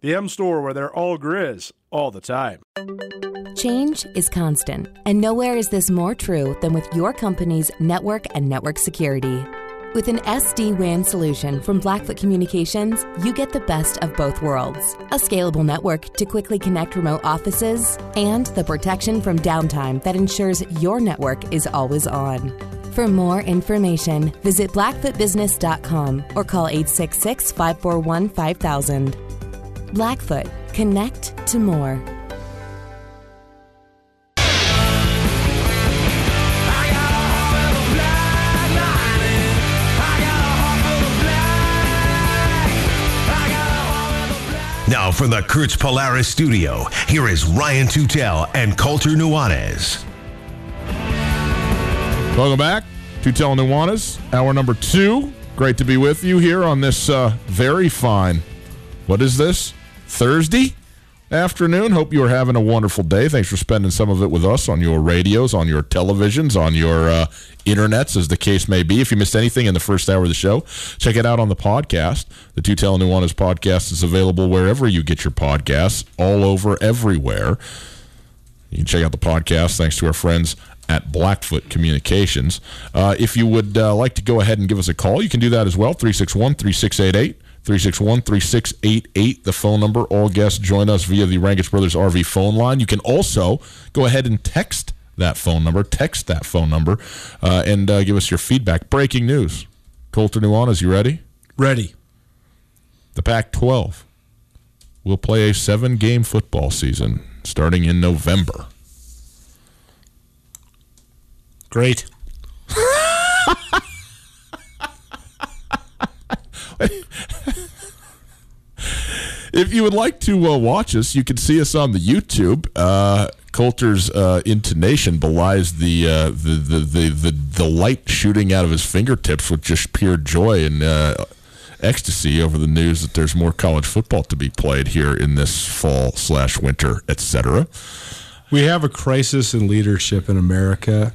The M Store, where they're all Grizz all the time. Change is constant, and nowhere is this more true than with your company's network and network security. With an SD WAN solution from Blackfoot Communications, you get the best of both worlds a scalable network to quickly connect remote offices, and the protection from downtime that ensures your network is always on. For more information, visit blackfootbusiness.com or call 866 541 5000. Blackfoot, connect to more. Now from the Kurtz Polaris studio, here is Ryan Tutel and Colter Nuanez. Welcome back to Tutel Nuanez, hour number two. Great to be with you here on this uh, very fine, what is this? Thursday afternoon. Hope you are having a wonderful day. Thanks for spending some of it with us on your radios, on your televisions, on your uh, internets, as the case may be. If you missed anything in the first hour of the show, check it out on the podcast. The Tutel Nuanez podcast is available wherever you get your podcasts, all over, everywhere. You can check out the podcast thanks to our friends at Blackfoot Communications. Uh, if you would uh, like to go ahead and give us a call, you can do that as well 361 3688. 361 3688, the phone number. All guests join us via the Rangitsch Brothers RV phone line. You can also go ahead and text that phone number, text that phone number, uh, and uh, give us your feedback. Breaking news Colter Nuanez, you ready? Ready. The Pac 12 will play a seven game football season starting in November. Great. If you would like to uh, watch us, you can see us on the YouTube. Uh, Colter's uh, intonation belies the, uh, the, the, the the the light shooting out of his fingertips with just pure joy and uh, ecstasy over the news that there's more college football to be played here in this fall slash winter, etc. We have a crisis in leadership in America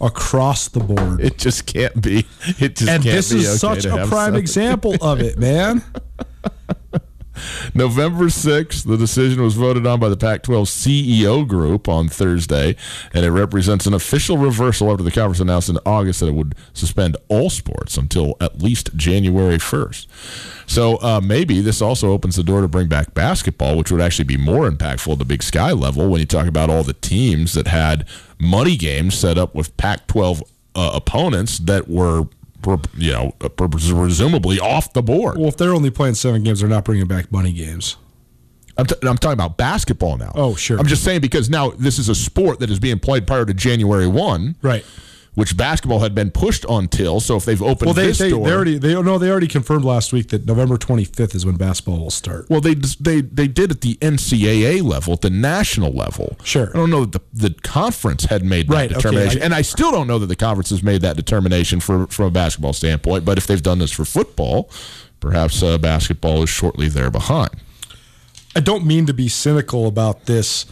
across the board. It just can't be. It just and can't be. And this is okay such a prime seven. example of it, man. November 6th, the decision was voted on by the Pac 12 CEO group on Thursday, and it represents an official reversal after the conference announced in August that it would suspend all sports until at least January 1st. So uh, maybe this also opens the door to bring back basketball, which would actually be more impactful at the Big Sky level when you talk about all the teams that had money games set up with Pac 12 uh, opponents that were. You know, uh, presumably off the board. Well, if they're only playing seven games, they're not bringing back money games. I'm, t- I'm talking about basketball now. Oh, sure. I'm just saying because now this is a sport that is being played prior to January 1, Right. Which basketball had been pushed until. So if they've opened Well, they this they, door, they already they no they already confirmed last week that November 25th is when basketball will start. well, they they they did at the NCAA level, at the national level. Sure. I don't know that the, the conference had made that Right, okay, determination, I- and I still don't know that the conference has made that determination for from a basketball standpoint. But if they've done this for football, perhaps uh, basketball is shortly there behind. I don't mean to be cynical about this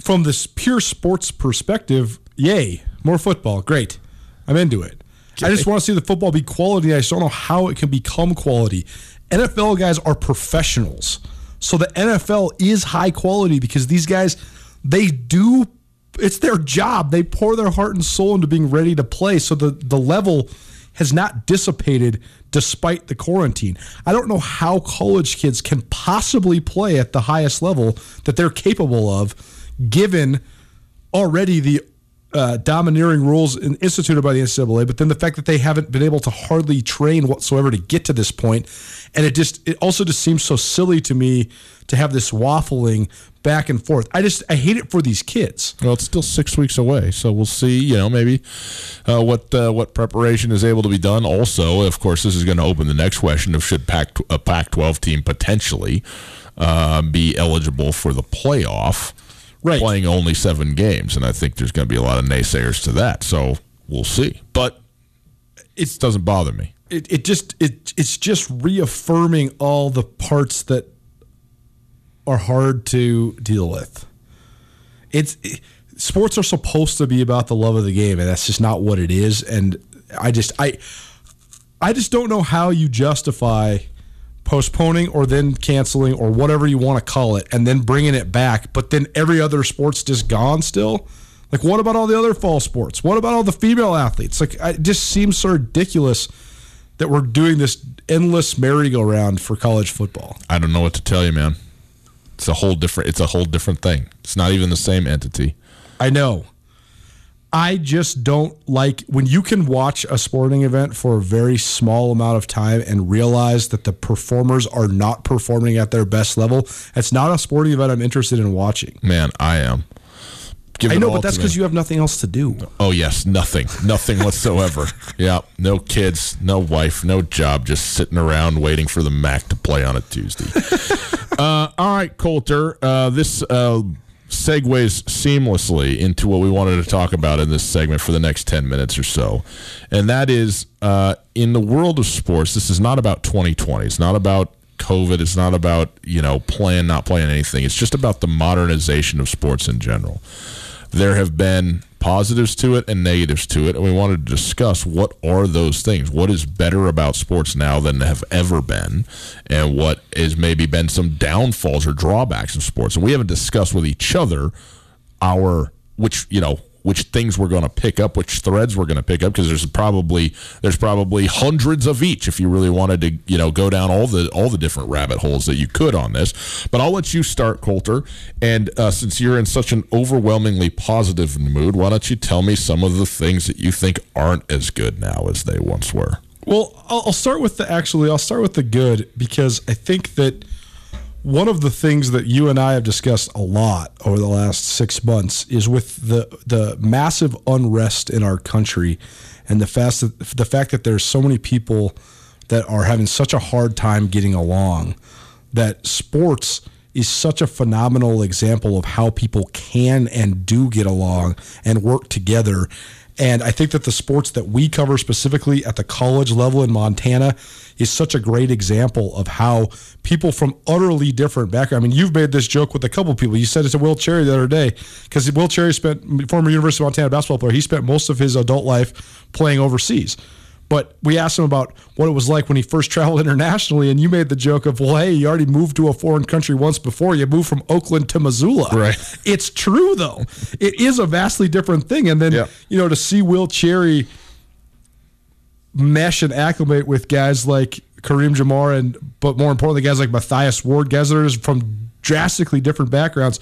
from this pure sports perspective, yay, more football, great. I'm into it. I just want to see the football be quality. I just don't know how it can become quality. NFL guys are professionals. So the NFL is high quality because these guys, they do, it's their job. They pour their heart and soul into being ready to play. So the, the level has not dissipated despite the quarantine. I don't know how college kids can possibly play at the highest level that they're capable of, given already the uh, domineering rules in- instituted by the NCAA, but then the fact that they haven't been able to hardly train whatsoever to get to this point, and it just it also just seems so silly to me to have this waffling back and forth. I just I hate it for these kids. Well, it's still six weeks away, so we'll see. You know, maybe uh, what uh, what preparation is able to be done. Also, of course, this is going to open the next question of should Pac a Pac-12 team potentially uh, be eligible for the playoff, Right. Playing only seven games, and I think there's going to be a lot of naysayers to that. So we'll see, but it doesn't bother me. it, it just it it's just reaffirming all the parts that are hard to deal with. It's it- sports are supposed to be about the love of the game, and that's just not what it is. And I just I I just don't know how you justify postponing or then canceling or whatever you want to call it, and then bringing it back. But then every other sport's just gone still. Like, what about all the other fall sports? What about all the female athletes? Like, it just seems so ridiculous that we're doing this endless merry-go-round for college football. I don't know what to tell you, man. It's a whole different. It's a whole different thing. It's not even the same entity. I know. I just don't like when you can watch a sporting event for a very small amount of time and realize that the performers are not performing at their best level. It's not a sporting event I'm interested in watching. Man, I am. Give I know, but that's because you have nothing else to do. Oh yes, nothing, nothing whatsoever. yeah, no kids, no wife, no job, just sitting around waiting for the MAC to play on a Tuesday. uh, all right, Colter. Uh, this uh, segues seamlessly into what we wanted to talk about in this segment for the next ten minutes or so, and that is uh, in the world of sports. This is not about 2020. It's not about COVID. It's not about you know playing, not playing anything. It's just about the modernization of sports in general there have been positives to it and negatives to it and we wanted to discuss what are those things. What is better about sports now than have ever been and what is maybe been some downfalls or drawbacks of sports? And we haven't discussed with each other our which you know which things we're going to pick up which threads we're going to pick up because there's probably there's probably hundreds of each if you really wanted to you know go down all the all the different rabbit holes that you could on this but i'll let you start colter and uh, since you're in such an overwhelmingly positive mood why don't you tell me some of the things that you think aren't as good now as they once were Well, I'll, I'll start with the actually. I'll start with the good because I think that one of the things that you and I have discussed a lot over the last six months is with the the massive unrest in our country, and the fast the fact that there's so many people that are having such a hard time getting along, that sports is such a phenomenal example of how people can and do get along and work together. And I think that the sports that we cover specifically at the college level in Montana is such a great example of how people from utterly different backgrounds. I mean, you've made this joke with a couple people. You said it to Will Cherry the other day because Will Cherry spent former University of Montana basketball player. He spent most of his adult life playing overseas. But we asked him about what it was like when he first traveled internationally, and you made the joke of, "Well, hey, you already moved to a foreign country once before. You moved from Oakland to Missoula." Right. It's true though. It is a vastly different thing. And then Yeah. you know to see Will Cherry mesh and acclimate with guys like Kareem Jamar and but more importantly guys like Mathias Ward, guys that are from drastically different backgrounds.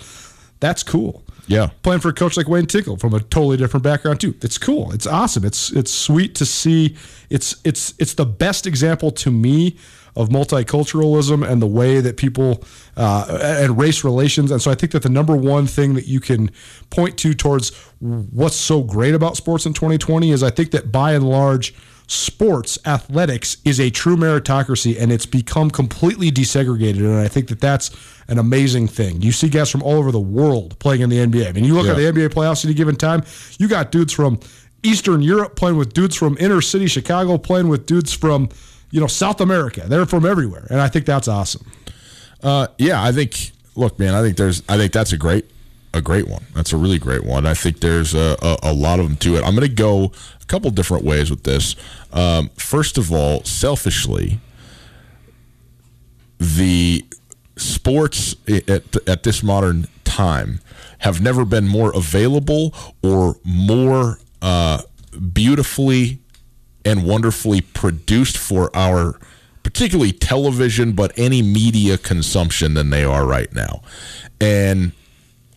That's cool. Yeah. Playing for a coach like Wayne Tinkle from a totally different background too. It's cool. It's awesome. It's it's sweet to see. It's it's it's the best example to me of multiculturalism and the way that people uh, and race relations. And so I think that the number one thing that you can point to towards what's so great about sports in 2020 is I think that by and large sports athletics is a true meritocracy and it's become completely desegregated and i think that that's an amazing thing you see guys from all over the world playing in the nba i mean you look at the nba playoffs at any given time you got dudes from eastern europe playing with dudes from inner city chicago playing with dudes from you know south america they're from everywhere and i think that's awesome Uh, yeah, I think. Look, man, I think there's. I think that's a great, a great one. That's a really great one. I think there's a, a, a lot of them to it. I'm going to go a couple different ways with this. Um, first of all, selfishly, the sports at, at this modern time have never been more available or more uh, beautifully and wonderfully produced for our particularly television but any media consumption than they are right now and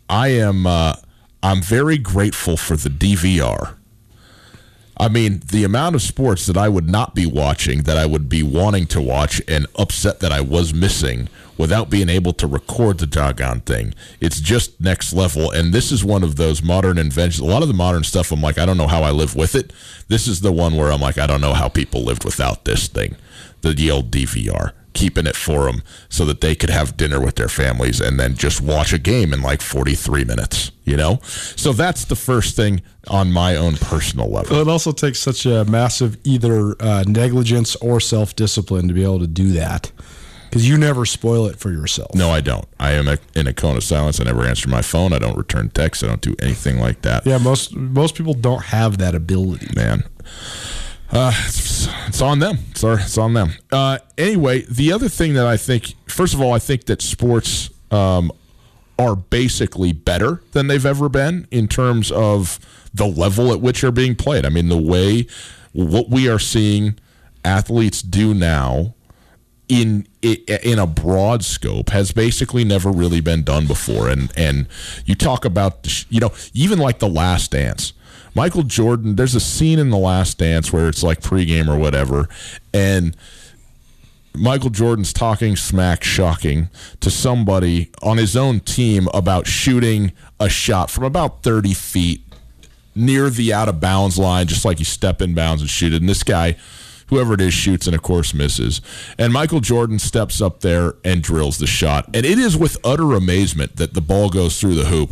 i am uh, i'm very grateful for the dvr I mean, the amount of sports that I would not be watching, that I would be wanting to watch, and upset that I was missing without being able to record the doggone thing. It's just next level. And this is one of those modern inventions. A lot of the modern stuff, I'm like, I don't know how I live with it. This is the one where I'm like, I don't know how people lived without this thing, the old DVR keeping it for them so that they could have dinner with their families and then just watch a game in like 43 minutes, you know? So that's the first thing on my own personal level. Well, it also takes such a massive either uh, negligence or self discipline to be able to do that. Because you never spoil it for yourself. No, I don't. I am a, in a cone of silence. I never answer my phone. I don't return texts. I don't do anything like that. Yeah, most most people don't have that ability. Man, uh, it's, it's, on them. It's, our, it's on them. Uh, anyway, the other thing that I think, first of all, I think that sports um, are basically better than they've ever been in terms of the level at which they're being played. I mean, the way what we are seeing athletes do now in in a broad scope has basically never really been done before and and you talk about you know even like the last dance Michael Jordan, there's a scene in The Last Dance where it's like pregame or whatever, and Michael Jordan's talking smack, shocking, to somebody on his own team about shooting a shot from about 30 feet near the out of bounds line, just like you step in bounds and shoot it. And this guy, whoever it is, shoots and, of course, misses. And Michael Jordan steps up there and drills the shot. And it is with utter amazement that the ball goes through the hoop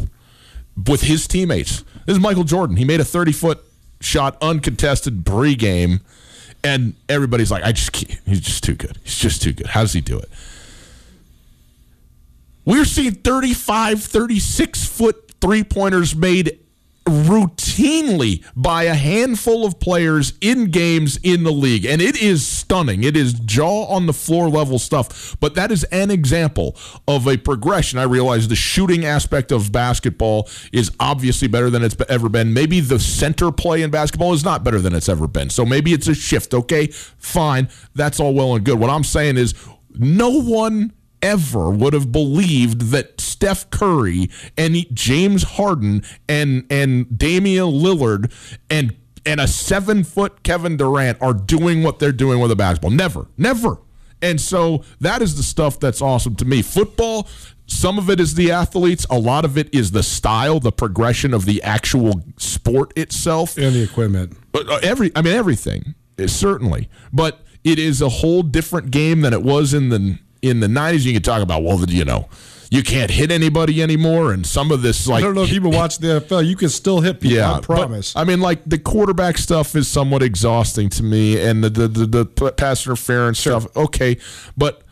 with his teammates. This is Michael Jordan. He made a 30 foot shot uncontested pregame, and everybody's like, I just can't. He's just too good. He's just too good. How does he do it? We're seeing 35, 36 foot three pointers made routinely by a handful of players in games in the league. And it is stunning. It is jaw on the floor level stuff. But that is an example of a progression. I realize the shooting aspect of basketball is obviously better than it's ever been. Maybe the center play in basketball is not better than it's ever been. So maybe it's a shift. Okay, fine. That's all well and good. What I'm saying is no one ever would have believed that Steph Curry and James Harden and and Damian Lillard and and a seven foot Kevin Durant are doing what they're doing with a basketball. Never, never. And so that is the stuff that's awesome to me. Football, some of it is the athletes, a lot of it is the style, the progression of the actual sport itself, and the equipment. Uh, every, I mean, everything certainly, but it is a whole different game than it was in the in the 90s, you can talk about, well, you know, you can't hit anybody anymore, and some of this like I don't know if you watch the NFL, you can still hit people. Yeah, I promise. But, I mean, like the quarterback stuff is somewhat exhausting to me, and the the the, the pass interference sure. stuff. Okay, but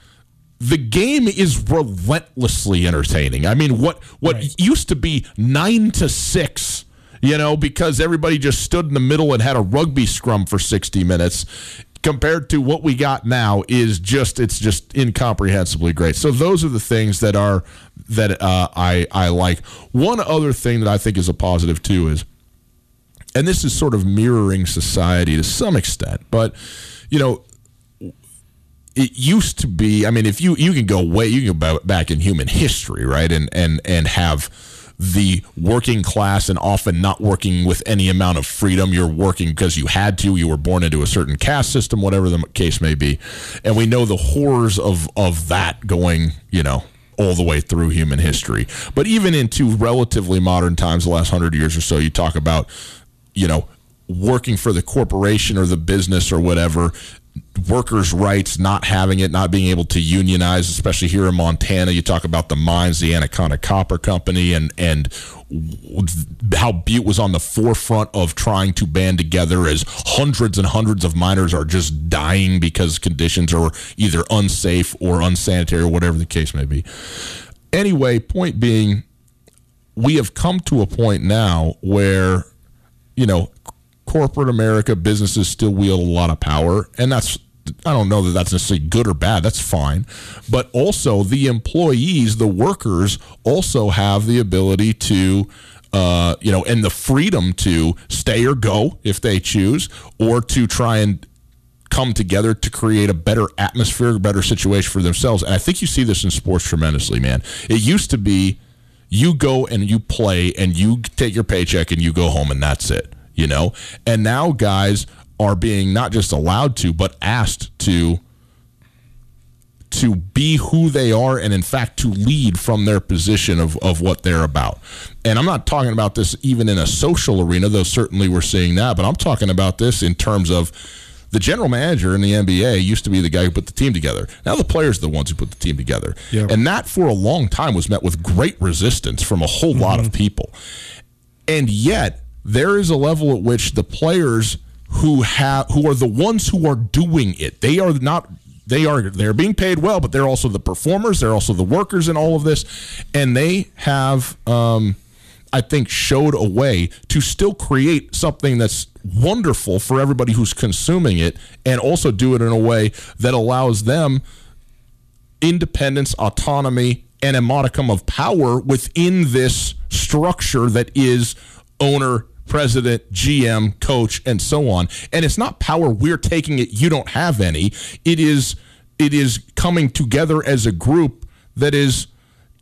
the game is relentlessly entertaining. I mean, what what right. used to be nine to six you know, because everybody just stood in the middle and had a rugby scrum for 60 minutes compared to what we got now is just it's just incomprehensibly great. So those are the things that are that uh, I I like. One other thing that I think is a positive too is, and this is sort of mirroring society to some extent, but you know. It used to be. I mean, if you you can go way, you can go back in human history, right, and and and have the working class and often not working with any amount of freedom. You're working because you had to. You were born into a certain caste system, whatever the case may be. And we know the horrors of of that going, you know, all the way through human history. But even into relatively modern times, the last hundred years or so, you talk about, you know, working for the corporation or the business or whatever workers' rights, not having it, not being able to unionize, especially here in Montana. You talk about the mines, the Anaconda Copper Company, and and how Butte was on the forefront of trying to band together as hundreds and hundreds of miners are just dying because conditions are either unsafe or unsanitary or whatever the case may be. Anyway, point being, we have come to a point now where, you know, corporate America businesses still wield a lot of power, and that's I don't know that that's necessarily good or bad. That's fine. But also, the employees, the workers, also have the ability to, uh, you know, and the freedom to stay or go if they choose, or to try and come together to create a better atmosphere, a better situation for themselves. And I think you see this in sports tremendously, man. It used to be you go and you play and you take your paycheck and you go home and that's it, you know? And now guys are being not just allowed to, but asked to to be who they are and in fact to lead from their position of, of what they're about. And I'm not talking about this even in a social arena, though certainly we're seeing that, but I'm talking about this in terms of the general manager in the NBA used to be the guy who put the team together. Now the players are the ones who put the team together. Yeah. And that for a long time was met with great resistance from a whole lot of mm-hmm. people. And yet there is a level at which the players who have who are the ones who are doing it, they are not they are they're being paid well, but they're also the performers, they're also the workers in all of this, and they have um, I think showed a way to still create something that's wonderful for everybody who's consuming it and also do it in a way that allows them independence, autonomy, and a modicum of power within this structure that is owner, president, GM, coach, and so on. And it's not power we're taking it, you don't have any. It is it is coming together as a group that is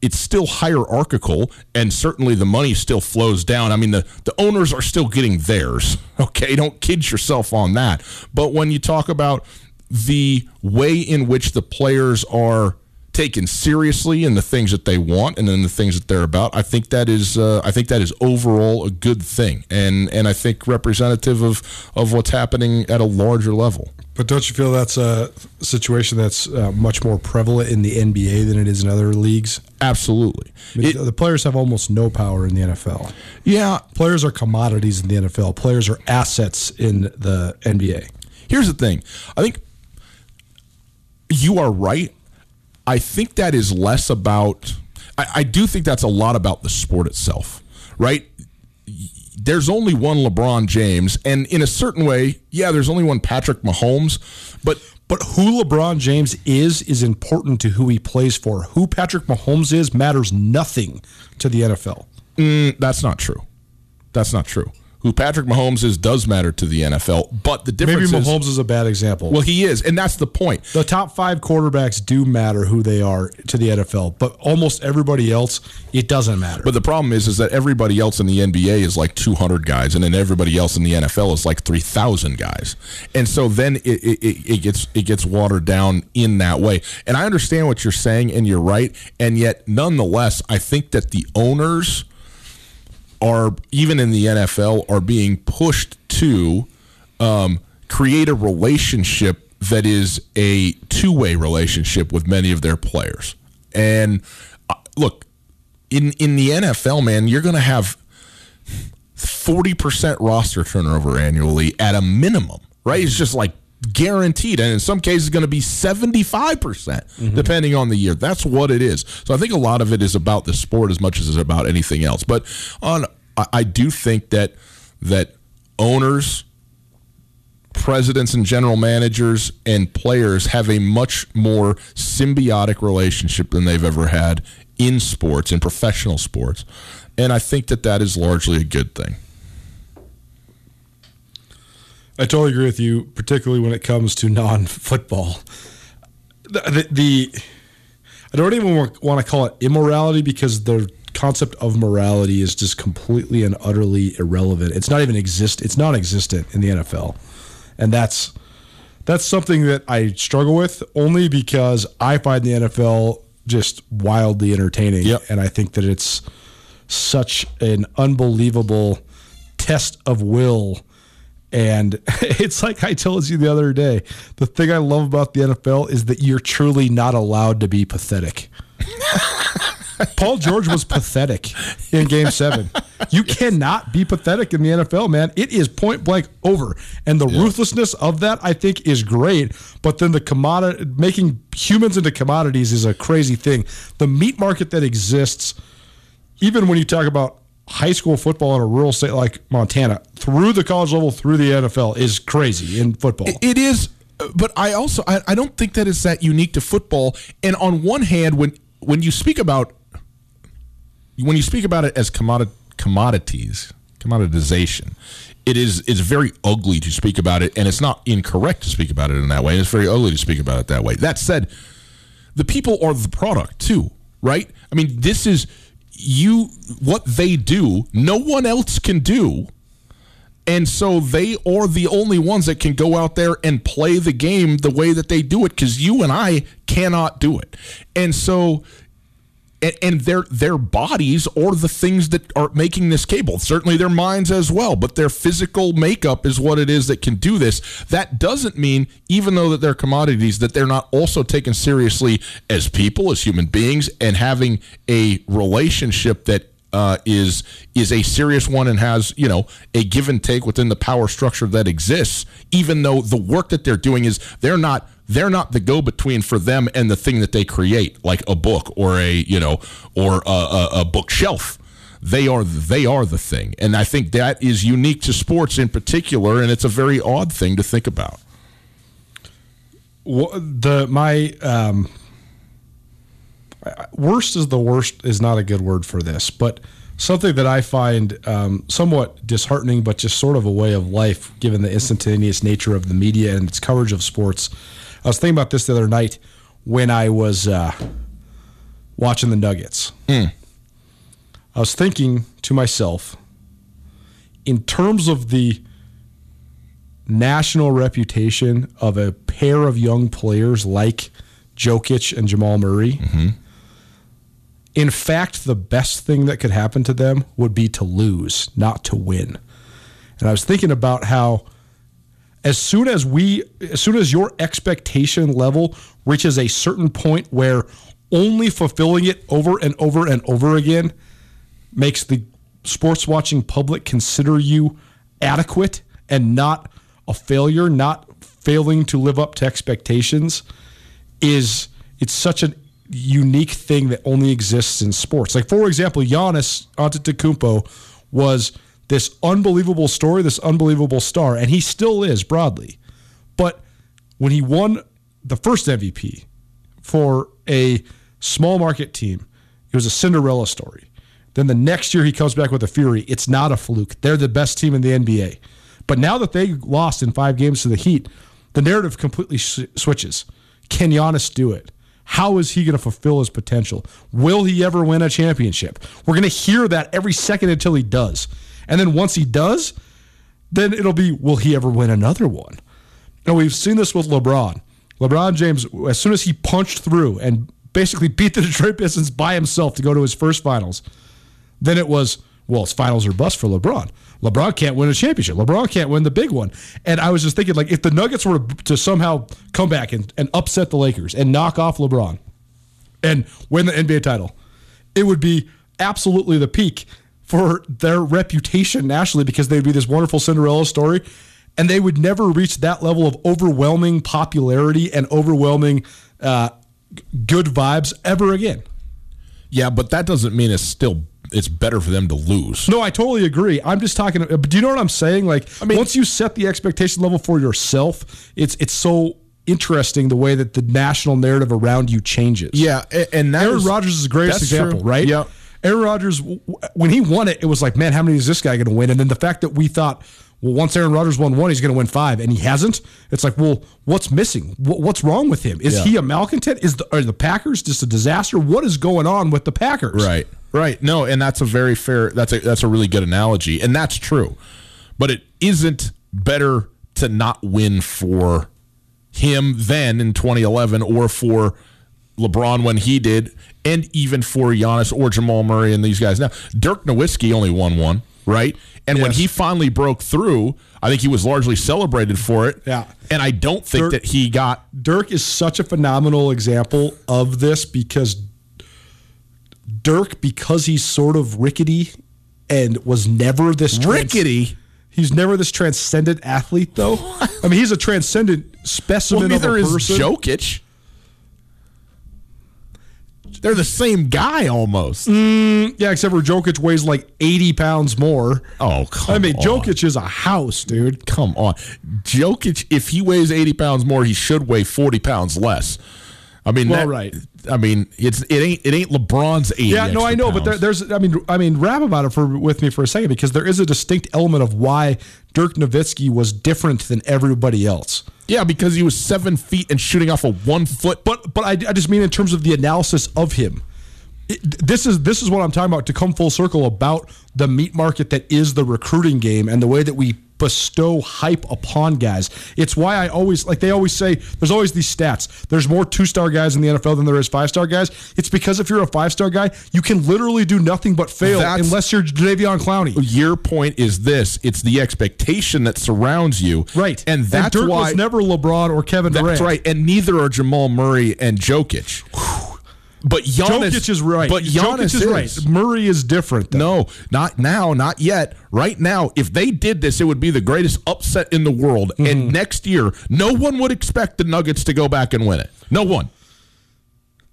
it's still hierarchical and certainly the money still flows down. I mean the the owners are still getting theirs. Okay, don't kid yourself on that. But when you talk about the way in which the players are taken seriously in the things that they want and in the things that they're about, I think that is uh, I think that is overall a good thing and and I think representative of of what's happening at a larger level. But don't you feel that's a situation that's uh, much more prevalent in the NBA than it is in other leagues? Absolutely. I mean, It- the players have almost no power in the NFL. yeah, Players are commodities in the NFL. Players are assets in the NBA. Here's the thing. I think you are right. I think that is less about. I, I do think that's a lot about the sport itself, right? There's only one LeBron James, and in a certain way, yeah, there's only one Patrick Mahomes, but But who LeBron James is is important to who he plays for. Who Patrick Mahomes is matters nothing to the NFL. mm, that's not true. That's not true. Who Patrick Mahomes is does matter to the NFL, but the difference is Mahomes is a bad example. well, he is, and that's the point. the top five quarterbacks do matter who they are to the NFL, but almost everybody else, it doesn't matter. But the problem is, is that everybody else in the NBA is like 200 guys, and then everybody else in the NFL is like 3,000 guys, and so then it, it, it it gets it gets watered down in that way. And I understand what you're saying, and you're right, and yet nonetheless, I think that the owners are even in the NFL are being pushed to um, create a relationship that is a two-way relationship with many of their players. And uh, look, in in the NFL, man, you're going to have 40% roster turnover annually at a minimum, right? It's just like guaranteed. And in some cases, going to be 75%, percent mm-hmm. depending on the year. That's what it is. So I think a lot of it is about the sport as much as it's about anything else. But on, I, I do think that that owners, presidents and general managers and players have a much more symbiotic relationship than they've ever had in sports in professional sports and i think that that is largely a good thing I totally agree with you, particularly when it comes to non-football. The, the, the I don't even want to call it immorality because the concept of morality is just completely and utterly irrelevant. It's not even exist. It's non-existent in the NFL, and that's that's something that I struggle with only because I find the NFL just wildly entertaining, Yep. and I think that it's such an unbelievable test of will. And it's like I told you the other day. The thing I love about the NFL is that you're truly not allowed to be pathetic. Paul George was pathetic in game seven. You cannot be pathetic in the NFL, man. It is point blank over. And the ruthlessness of that, I think, is great. But then the commodity, making humans into commodities is a crazy thing. The meat market that exists even when you talk about high school football in a rural state like Montana, through the college level, through the NFL, is crazy in football. It is, but I also I, I don't think that is that unique to football. And on one hand, when when you speak about when you speak about it as commodities commoditization, it is it's very ugly to speak about it, and it's not incorrect to speak about it in that way. It's very ugly to speak about it that way. That said, the people are the product too, right? I mean, this is you what they do. No one else can do. And so they are the only ones that can go out there and play the game the way that they do it because you and I cannot do it. And so and, and their their bodies or the things that are making this cable. Certainly their minds as well, but their physical makeup is what it is that can do this. That doesn't mean, even though that they're commodities, that they're not also taken seriously as people, as human beings, and having a relationship that uh, is is a serious one and has you know a give and take within the power structure that exists. Even though the work that they're doing is they're not they're not the go between for them and the thing that they create, like a book or a you know or a, a, a bookshelf. They are they are the thing, and I think that is unique to sports in particular, and it's a very odd thing to think about. Wha- the my um, worst is the worst is not a good word for this, but something that I find um, somewhat disheartening, but just sort of a way of life, given the instantaneous nature of the media and its coverage of sports. I was thinking about this the other night when I was uh, watching the Nuggets. I was thinking to myself, in terms of the national reputation of a pair of young players like Jokic and Jamal Murray. In fact, the best thing that could happen to them would be to lose, not to win. And I was thinking about how as soon as we as soon as your expectation level reaches a certain point where only fulfilling it over and over and over again makes the sports watching public consider you adequate and not a failure, not failing to live up to expectations, is it's such a unique thing that only exists in sports. Like for example, Giannis Antetokounmpo was this unbelievable story, this unbelievable star, and he still is broadly. But when he won the first MVP for a small market team, it was a Cinderella story. Then the next year he comes back with a Fury. It's not a fluke. They're the best team in the NBA. But now that they lost in five games to the Heat, the narrative completely sh- switches. Can Giannis do it? How is he going to fulfill his potential? Will he ever win a championship? We're going to hear that every second until he does. And then once he does, then it'll be, will he ever win another one? Know, we've seen this with LeBron. LeBron James, as soon as he punched through and basically beat the Detroit Pistons by himself to go to his first finals, then it was, well, it's finals or bust for LeBron. LeBron can't win a championship. LeBron can't win the big one. And I was just thinking, like, if the Nuggets were to somehow come back and, and upset the Lakers and knock off LeBron and win the NBA title, it would be absolutely the peak for their reputation nationally because they'd be this wonderful Cinderella story. And they would never reach that level of overwhelming popularity and overwhelming uh, good vibes ever again. Yeah, but that doesn't mean it's still it's better for them to lose. No, I totally agree. I'm just talking. Uh, but do you know what I'm saying? Like, I mean- once you set the expectation level for yourself, it's it's so interesting the way that the national narrative around you changes. Yeah, and that Aaron Rodgers is the greatest example, true. right? Yeah. Aaron Rodgers, when he won it, it was like, man, how many is this guy going to win? And then the fact that we thought, well, once Aaron Rodgers won one, he's going to win five, and he hasn't. It's like, well, what's missing? What's wrong with him? Is Yeah. he a malcontent? Is the, are the Packers just a disaster? What is going on with the Packers? Right. Right. No, and that's a very fair that's a that's a really good analogy. And that's true. But it isn't better to not win for him then in 2011 or for LeBron when he did and even for Giannis or Jamal Murray and these guys now. Dirk Nowitzki only won one, right? And when he finally broke through, I think he was largely celebrated for it. Yeah. And I don't think Dirk- that he got Dirk is such a phenomenal example of this because Dirk, because he's sort of rickety and was never this trans- rickety. he's never this transcendent athlete, though. I mean, he's a transcendent Well, specimen neither of a is person. Jokic. They're the same guy almost. Mm, yeah, except for Jokic weighs like 80 pounds more. Oh, come I mean, on. Jokic is a house, dude. Come on. Jokic, if he weighs 80 pounds more, he should weigh 40 pounds less. I mean, Well, that- right. I mean, it's it ain't it ain't LeBron's 80. Yeah, no, I know, but there, there's, I mean, I mean, rap about it for with me for a second because there is a distinct element of why Dirk Nowitzki was different than everybody else. Yeah, because he was seven feet and shooting off a one foot. But but I, I just mean in terms of the analysis of him. It- this is this is what I'm talking about to come full circle about the meat market that is the recruiting game and the way that we bestow hype upon guys. It's why I always like they always say there's always these stats. There's more two-star guys in the NFL than there is five-star guys. It's because if you're a five-star guy, you can literally do nothing but fail That's- unless you're Jadeveon Clowney. Your point is this: it's the expectation that surrounds you, Right. And that's Dirk why was never LeBron or Kevin Durant. That's right, and neither are Jamal Murray and Jokic. But Giannis, Jokic is right. But Giannis Jokic is, right. Murray is different. Though. No, not now, not yet. Right now, if they did this, it would be the greatest upset in the world. Mm-hmm. And next year, no one would expect the Nuggets to go back and win it. No one.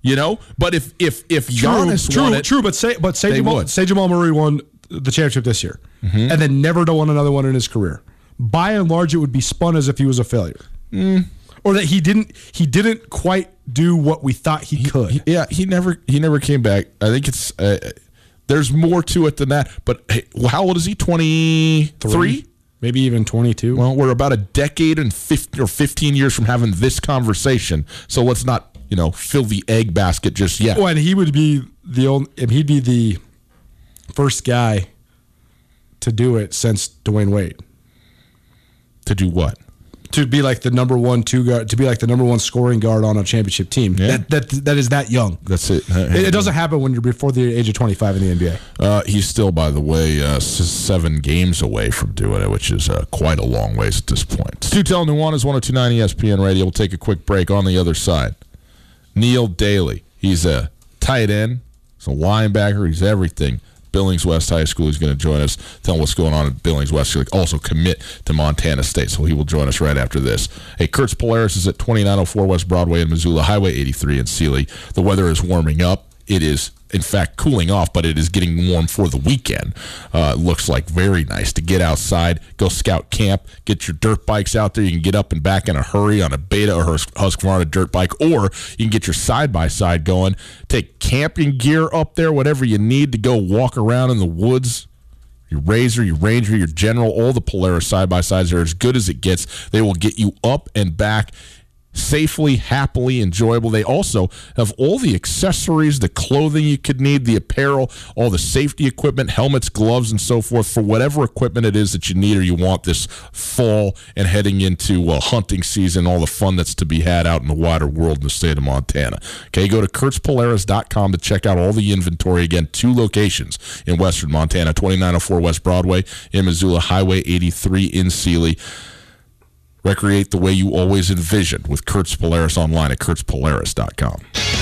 You know, but if if if Giannis true, won true, it, true. But say, but say Jamal, would. Mm-hmm. say Jamal Murray won the championship this year, and then never to won another one in his career. By and large, it would be spun as if he was a failure, Mm. Or that he didn't he didn't quite do what we thought he could. yeah, he never he never came back. I think it's uh, there's more to it than that. But hey, how old is he? Twenty three. maybe even twenty two. Well, we're about a decade and 15 or 15 years from having this conversation. So let's not, you know, fill the egg basket just yet. Well, and he would be the only, he'd be the first guy to do it since Dwyane Wade. To do what? To be like the number one two guard, to be like the number one scoring guard on a championship team. Yeah. That, that that is that young. That's it. It, it doesn't happen when you're before the age of 25 in the NBA. Uh, he's still, by the way, uh, seven games away from doing it, which is uh, quite a long ways at this point. Tutel Nuanez, 1029 ESPN Radio. We'll take a quick break on the other side. Neil Daly. He's a tight end. He's a linebacker. He's everything. Billings West High School. He's going to join us, tell him what's going on at Billings West. He'll also commit to Montana State, so he will join us right after this. Hey, Kurtz Polaris is at 2904 West Broadway in Missoula, Highway 83 in Seeley. The weather is warming up. It is, in fact, cooling off, but it is getting warm for the weekend. Uh, looks like very nice to get outside, go scout camp, get your dirt bikes out there. You can get up and back in a hurry on a Beta or Hus- Husqvarna dirt bike, or you can get your side by side going. Take camping gear up there, whatever you need to go walk around in the woods your RZR, your Ranger, your General, all the Polaris side by sides are as good as it gets. They will get you up and back safely, happily, enjoyable. They also have all the accessories, the clothing you could need, the apparel, all the safety equipment, helmets, gloves, and so forth for whatever equipment it is that you need or you want this fall and heading into uh, hunting season, all the fun that's to be had out in the wider world in the state of Montana. Okay, go to kurtzpolaris.com to check out all the inventory. Again, two locations in western Montana 2904 West Broadway in Missoula, Highway 83 in Seeley. Recreate the way you always envisioned with Kurtz Polaris online at kurtzpolaris.com.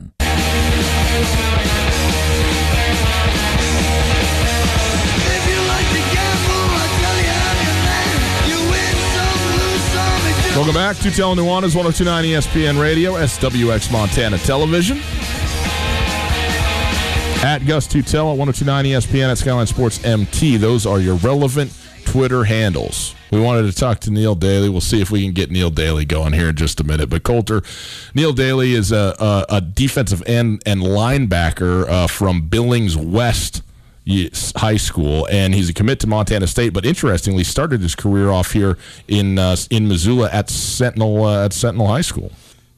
Welcome back to Tutel Nuanez 1029 ESPN Radio, SWX Montana Television. At Gus Tutel at 1029 ESPN at Skyline Sports MT. Those are your relevant Twitter handles. We wanted to talk to Neil Daly. We'll see if we can get Neil Daly going here in just a minute. But Colter, Neil Daly is a, a, a defensive end and linebacker uh, from Billings West high school, and he's a commit to Montana State. But interestingly, started his career off here in uh, in Missoula at Sentinel uh, at Sentinel High School.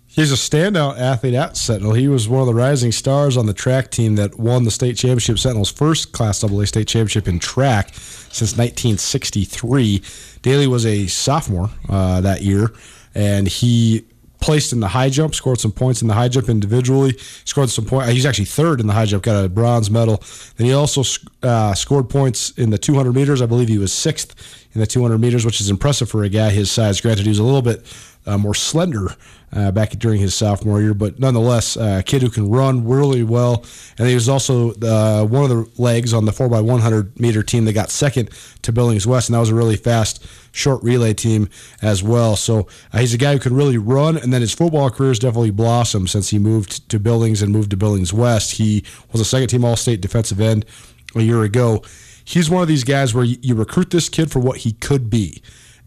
He's a standout athlete at Sentinel. He was one of the rising stars on the track team that won the state championship, Sentinel's first Class AA state championship in track since 1963. Daly was a sophomore uh, that year, and he placed in the high jump, scored some points in the high jump individually. Scored some point. He's actually third in the high jump, got a bronze medal. Then he also uh, scored points in the 200 meters. I believe he was sixth in the 200 meters, which is impressive for a guy his size. Granted, he was a little bit uh, more slender uh, back during his sophomore year, but nonetheless, uh, a kid who can run really well. And he was also uh, one of the legs on the 4x100 meter team that got second to Billings West, and that was a really fast short relay team as well. So uh, he's a guy who can really run, and then his football career has definitely blossomed since he moved to Billings and moved to Billings West. He was a second team All State defensive end a year ago. He's one of these guys where you, you recruit this kid for what he could be.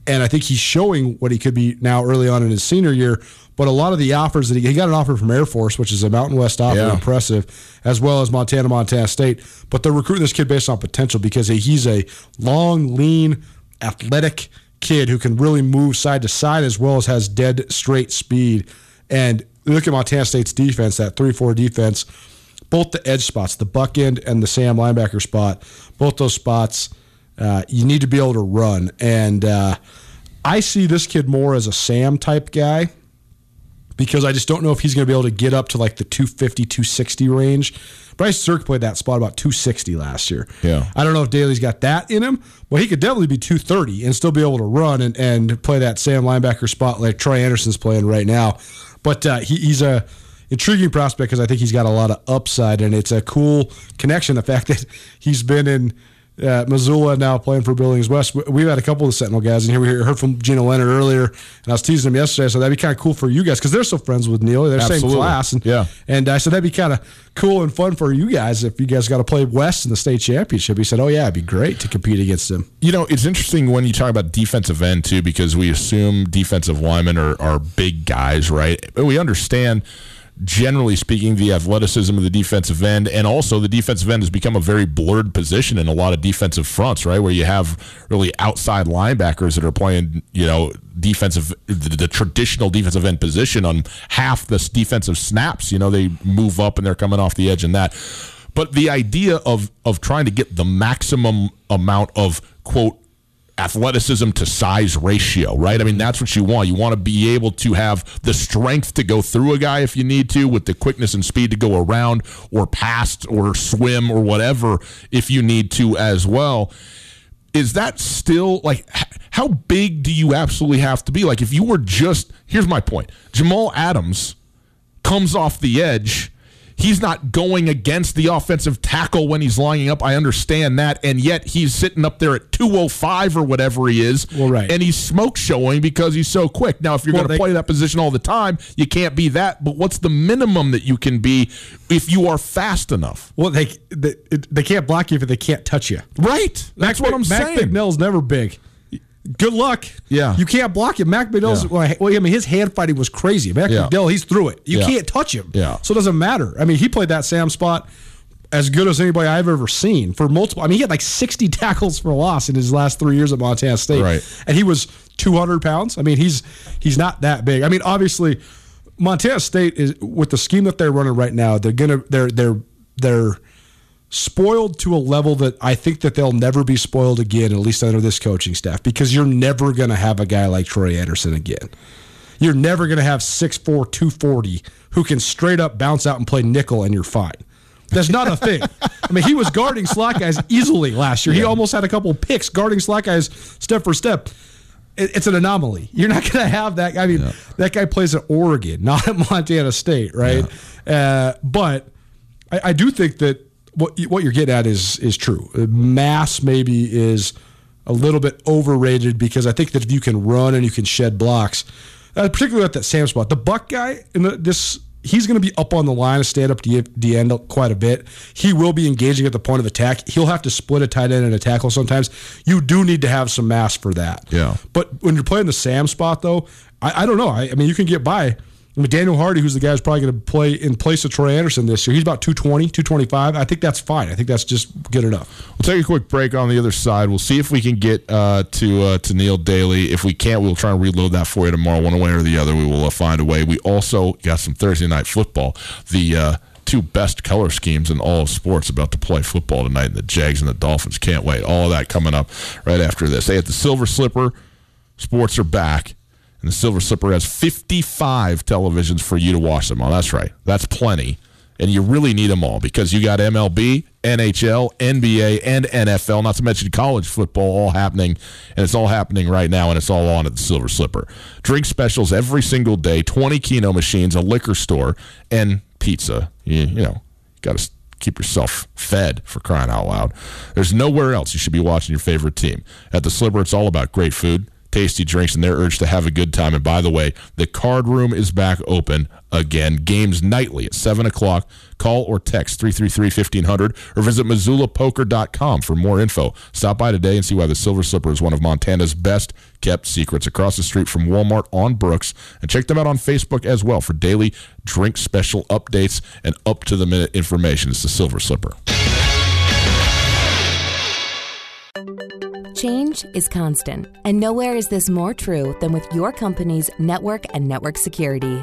And I think he's showing what he could be now early on in his senior year. But a lot of the offers that he, he got an offer from Air Force, which is a Mountain West offer, Yeah. impressive, as well as Montana, Montana State. But they're recruiting this kid based on potential because he's a long, lean, athletic kid who can really move side to side as well as has dead straight speed. And look at Montana State's defense, that 3 4 defense, both the edge spots, the buck end and the Sam linebacker spot, both those spots, uh, you need to be able to run. And uh, I see this kid more as a Sam type guy because I just don't know if he's going to be able to get up to like the 250, 260 range. Bryce Sterk played that spot about 260 last year. Yeah. I don't know if Daly's got that in him. Well, he could definitely be 230 and still be able to run and, and play that Sam linebacker spot like Troy Anderson's playing right now. But uh, he, he's a intriguing prospect because I think he's got a lot of upside and it's a cool connection. The fact that he's been in uh, Missoula now playing for Billings West. We- We've had a couple of the Sentinel guys in here. We heard from Gino Leonard earlier, and I was teasing him yesterday. So that'd be kind of cool for you guys because they're still friends with Neil. They're same class, and Yeah. And I said that'd be kind of cool and fun for you guys if you guys got to play West in the state championship. He said, "Oh yeah, it'd be great to compete against him." You know, it's interesting when you talk about defensive end too, because we assume defensive linemen are, are big guys, right? But we understand, generally speaking, the athleticism of the defensive end, and also the defensive end has become a very blurred position in a lot of defensive fronts, right? Where you have really outside linebackers that are playing, you know, defensive, the, the traditional defensive end position on half the defensive snaps. You know, they move up and they're coming off the edge and that. But the idea of of trying to get the maximum amount of quote athleticism to size ratio, right? I mean, that's what you want. You want to be able to have the strength to go through a guy if you need to, with the quickness and speed to go around or past or swim or whatever if you need to as well. Is that still like how big do you absolutely have to be? Like, if you were just here's my point Jamal Adams comes off the edge. He's not going against the offensive tackle when he's lining up. I understand that. And yet he's sitting up there at 205 or whatever he is. Well, right. And he's smoke showing because he's so quick. Now, if you're Well, going to play that position all the time, you can't be that. But what's the minimum that you can be if you are fast enough? Well, they they, they can't block you if they can't touch you. Right. That's what I'm saying. Mac saying. McNell's never big. Good luck. Yeah. You can't block him. Mac McNell's, Yeah. well, well, I mean, his hand fighting was crazy. Mac Yeah. McNell, he's through it. You Yeah. can't touch him. Yeah. So it doesn't matter. I mean, he played that Sam spot as good as anybody I've ever seen for multiple. I mean, he had like 60 tackles for loss in his last three years at Montana State. Right. And he was 200 pounds. I mean, he's he's not that big. I mean, obviously, Montana State is with the scheme that they're running right now. They're gonna they're they're they're spoiled to a level that I think that they'll never be spoiled again, at least under this coaching staff, because you're never going to have a guy like Troy Anderson again. You're never going to have 6'4, 240 who can straight up bounce out and play nickel and you're fine. That's not a thing. I mean, he was guarding slot guys easily last year. He almost had a couple picks guarding slot guys step for step. It's an anomaly. You're not going to have that. I mean, that guy plays at Oregon, not at Montana State, right? Uh, but I, I do think that what what you're getting at is is true. Uh, Mass maybe is a little bit overrated because I think that if you can run and you can shed blocks, uh, particularly at that Sam spot, the Buck guy in the, this. He's going to be up on the line and stand up the, the end quite a bit. He will be engaging at the point of attack. He'll have to split a tight end and a tackle sometimes. You do need to have some mass for that. Yeah. But when you're playing the Sam spot, though, I, I don't know. I, I mean, you can get by. Mean, Daniel Hardy, who's the guy who's probably going to play in place of Troy Anderson this year, he's about 220, 225. I think that's fine. I think that's just good enough. We'll take a quick break on the other side. We'll see if we can get uh, to uh, to Neil Daly. If we can't, we'll try and reload that for you tomorrow, one way or the other. We will uh, find a way. We also got some Thursday night football. The uh, two best color schemes in all of sports about to play football tonight. And the Jags and the Dolphins can't wait. All that coming up right after this. Hey, at the Silver Slipper, sports are back. And the Silver Slipper has 55 televisions for you to watch them on. That's right. That's plenty. And you really need them all because you got MLB, NHL, NBA, and NFL, not to mention college football all happening. And it's all happening right now, and it's all on at the Silver Slipper. Drink specials every single day, 20 Keno machines, a liquor store, and pizza. You, you know, got to keep yourself fed for crying out loud. There's nowhere else you should be watching your favorite team. At the Slipper, it's all about great food, tasty drinks, and their urge to have a good time. And by the way, the card room is back open again. Games nightly at 7 o'clock. Call or text 333-1500 or visit MissoulaPoker.com for more info. Stop by today and see why the Silver Slipper is one of Montana's best kept secrets across the street from Walmart on Brooks. And check them out on Facebook as well for daily drink special updates and up-to-the-minute information. It's the Silver Slipper. Change is constant, and nowhere is this more true than with your company's network and network security.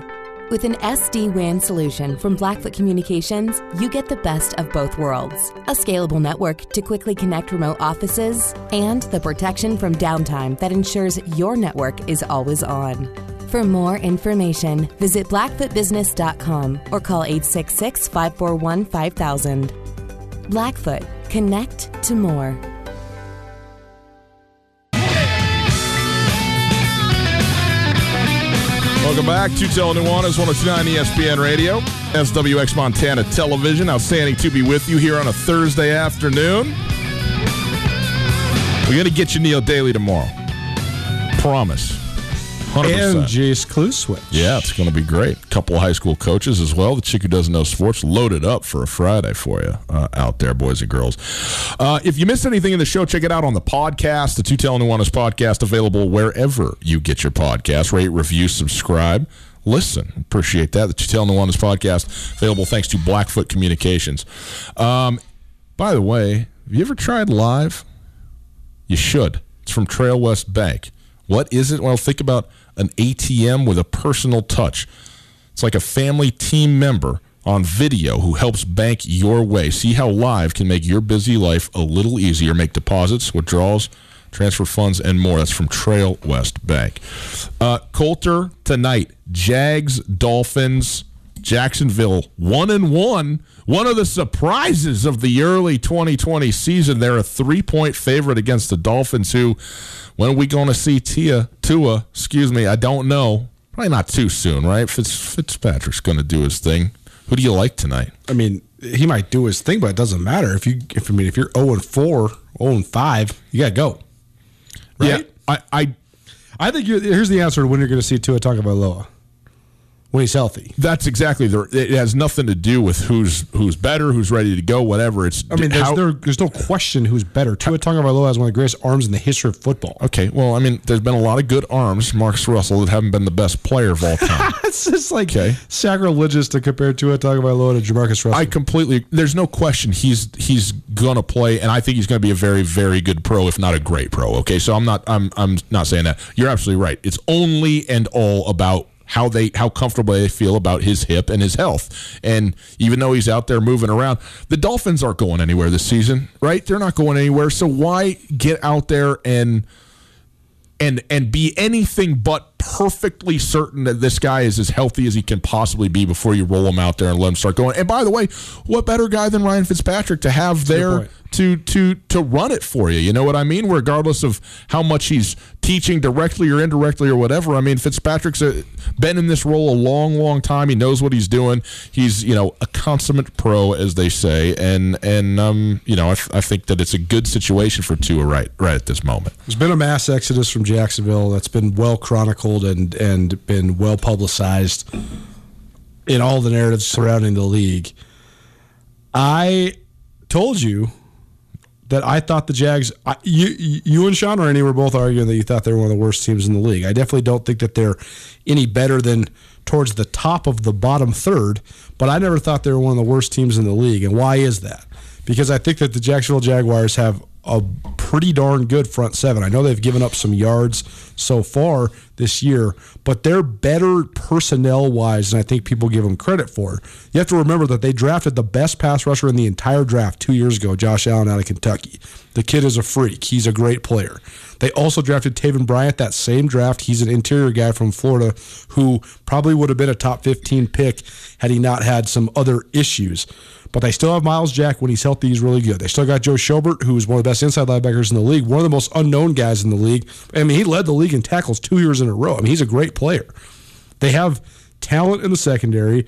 With an SD WAN solution from Blackfoot Communications, you get the best of both worlds a scalable network to quickly connect remote offices, and the protection from downtime that ensures your network is always on. For more information, visit blackfootbusiness.com or call 866 541 5000. Blackfoot, connect to more. Welcome back to Tell Nuanez 1029 ESPN Radio, SWX Montana Television. Outstanding to be with you here on a Thursday afternoon. We're going to get you Neil Daly tomorrow. Promise. 100%. And Jace Kluswich. Yeah, it's going to be great. couple of high school coaches as well. The chick who doesn't know sports loaded up for a Friday for you uh, out there, boys and girls. Uh, if you missed anything in the show, check it out on the podcast, the Tutel Nuanez podcast, available wherever you get your podcast. Rate, review, subscribe. Listen, appreciate that. The Tutel Nuanez podcast, available thanks to Blackfoot Communications. Um, by the way, have you ever tried live? You should. It's from Trail West Bank. What is it? Well, think about an ATM with a personal touch. It's like a family team member on video who helps bank your way. See how live can make your busy life a little easier. Make deposits, withdrawals, transfer funds, and more. That's from Trail West Bank. Uh, Colter tonight. Jags, Dolphins, Jacksonville, one and one. One of the surprises of the early 2020 season. They're a three-point favorite against the Dolphins, who, when are we going to see Tia Tua? Excuse me, I don't know. Probably not too soon, right? Fitz, Fitzpatrick's going to do his thing. Who do you like tonight? I mean, he might do his thing, but it doesn't matter. If you, if I mean, if you're 0 and 4, 0 and 5, you got to go. Right? Yeah, I, I I think you're, here's the answer to when you're going to see Tua Tagovailoa when he's healthy. That's exactly the. It has nothing to do with who's who's better, who's ready to go, whatever. It's. I mean, there's, how- there, there's no question who's better. Tua Tagovailoa has one of the greatest arms in the history of football. Okay, well, I mean, there's been a lot of good arms, Marcus Russell, that haven't been the best player of all time. it's just like Okay. sacrilegious to compare Tua Tagovailoa to JaMarcus Russell. I completely. There's no question he's he's gonna play, and I think he's gonna be a very very good pro, if not a great pro. Okay, so I'm not I'm I'm not saying that. You're absolutely right. It's only and all about how they how comfortable they feel about his hip and his health. And even though he's out there moving around, the Dolphins aren't going anywhere this season, right? They're not going anywhere. So why get out there and and and be anything but perfectly certain that this guy is as healthy as he can possibly be before you roll him out there and let him start going. And by the way, what better guy than Ryan Fitzpatrick to have there to to to run it for you? You know what I mean? Regardless of how much he's teaching directly or indirectly or whatever. I mean, Fitzpatrick's a, been in this role a long, long time. He knows what he's doing. He's you know a consummate pro, as they say, and and um you know I, th- I think that it's a good situation for Tua right right at this moment. There's been a mass exodus from Jacksonville that's been well chronicled and and been well publicized in all the narratives surrounding the league. I told you that I thought the Jags. I, you you and Sean Rainey were both arguing that you thought they were one of the worst teams in the league. I definitely don't think that they're any better than towards the top of the bottom third, but I never thought they were one of the worst teams in the league. And why is that? Because I think that the Jacksonville Jaguars have a pretty darn good front seven. I know they've given up some yards so far this year, but they're better personnel wise than I think people give them credit for. You have to remember that they drafted the best pass rusher in the entire draft two years ago, Josh Allen out of Kentucky. The kid is a freak. He's a great player. They also drafted Taven Bryant that same draft. He's an interior guy from Florida who probably would have been a top 15 pick had he not had some other issues. But they still have Myles Jack when he's healthy. He's really good. They still got Joe Schobert, who's one of the best inside linebackers in the league, one of the most unknown guys in the league. I mean, he led the league in tackles two years in a row. I mean, he's a great player. They have talent in the secondary,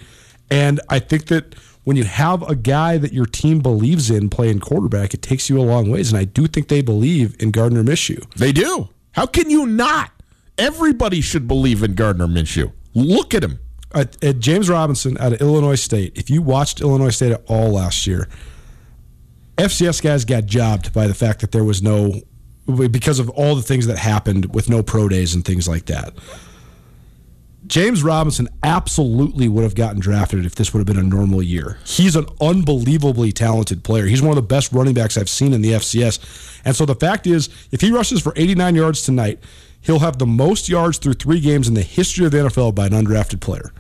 and I think that when you have a guy that your team believes in playing quarterback, it takes you a long ways. And I do think they believe in Gardner Minshew. They do. How can you not? Everybody should believe in Gardner Minshew. Look at him. At, at James Robinson out of Illinois State, if you watched Illinois State at all last year, FCS guys got jobbed by the fact that there was no, because of all the things that happened with no pro days and things like that. James Robinson absolutely would have gotten drafted if this would have been a normal year. He's an unbelievably talented player. He's one of the best running backs I've seen in the FCS. And so the fact is, if he rushes for 89 yards tonight, he'll have the most yards through three games in the history of the NFL by an undrafted player.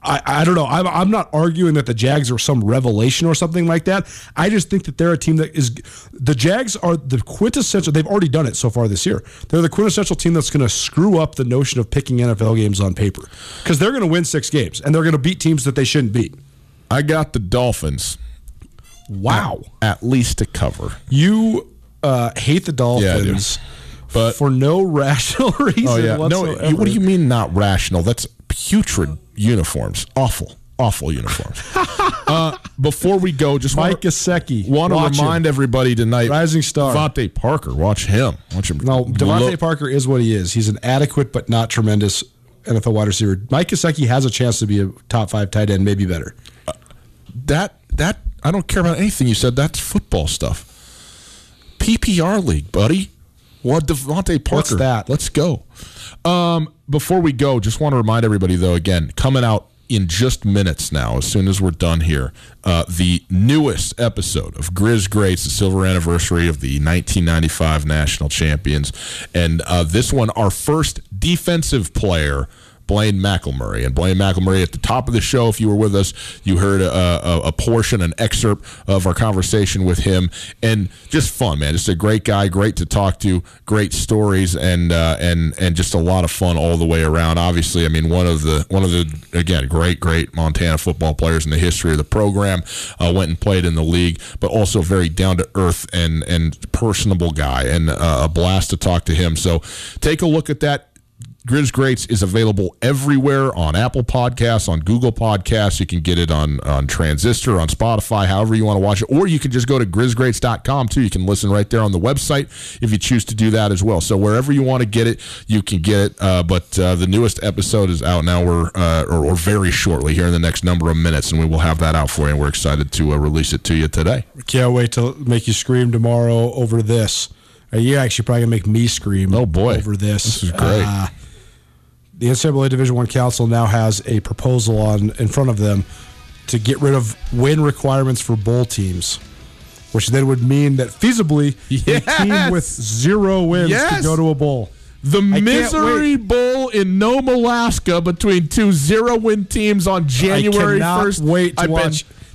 I, I don't know. I'm, I'm not arguing that the Jags are some revelation or something like that. I just think that they're a team that is. The Jags are the quintessential. They've already done it so far this year. They're the quintessential team that's going to screw up the notion of picking NFL games on paper because they're going to win six games and they're going to beat teams that they shouldn't beat. I got the Dolphins. Wow. At least to cover. You uh, hate the Dolphins. But for no rational reason Oh yeah, whatsoever. no. What do you mean not rational? That's putrid uniforms. Awful, awful uniforms. uh, before we go, just Mike Gesicki. want to remind him. everybody tonight. Rising star. DeVante Parker. Watch him. Watch him. No, DeVante look- Parker is what he is. He's an adequate but not tremendous NFL wide receiver. Mike Gesicki has a chance to be a top five tight end, maybe better. That that I don't care about anything you said. That's football stuff. PPR league, buddy. What DeVante Parker? What's that? Let's go. Um, before we go, just want to remind everybody though. Again, coming out in just minutes now. As soon as we're done here, uh, the newest episode of Grizz Greats, the silver anniversary of the 1995 national champions, and uh, this one, our first defensive player. Blaine McElmurray. And Blaine McElmurray, at the top of the show, if you were with us, you heard a, a, a portion, an excerpt of our conversation with him, and just fun, man. Just a great guy, great to talk to, great stories, and uh, and and just a lot of fun all the way around. Obviously, I mean, one of the one of the again great, great Montana football players in the history of the program. Uh, went and played in the league, but also very down to earth and and personable guy, and uh, a blast to talk to him. So take a look at that. Grizz Greats is available everywhere on Apple Podcasts, on Google Podcasts. You can get it on, on Transistor, on Spotify, however you want to watch it. Or you can just go to grizzgreats.com too. You can listen right there on the website if you choose to do that as well. So wherever you want to get it, you can get it. Uh, but uh, the newest episode is out now, we're, uh, or, or very shortly here in the next number of minutes, and we will have that out for you. And we're excited to uh, release it to you today. Can't wait to make you scream tomorrow over this. Uh, you're actually probably gonna make me scream. Oh, boy. over this. This is great. The NCAA Division One Council now has a proposal on in front of them to get rid of win requirements for bowl teams, which then would mean that feasibly a team with zero wins Yes! could go to a bowl. The can't Misery Bowl in Nome, Alaska, between two zero-win teams on January first. wait to I watch bet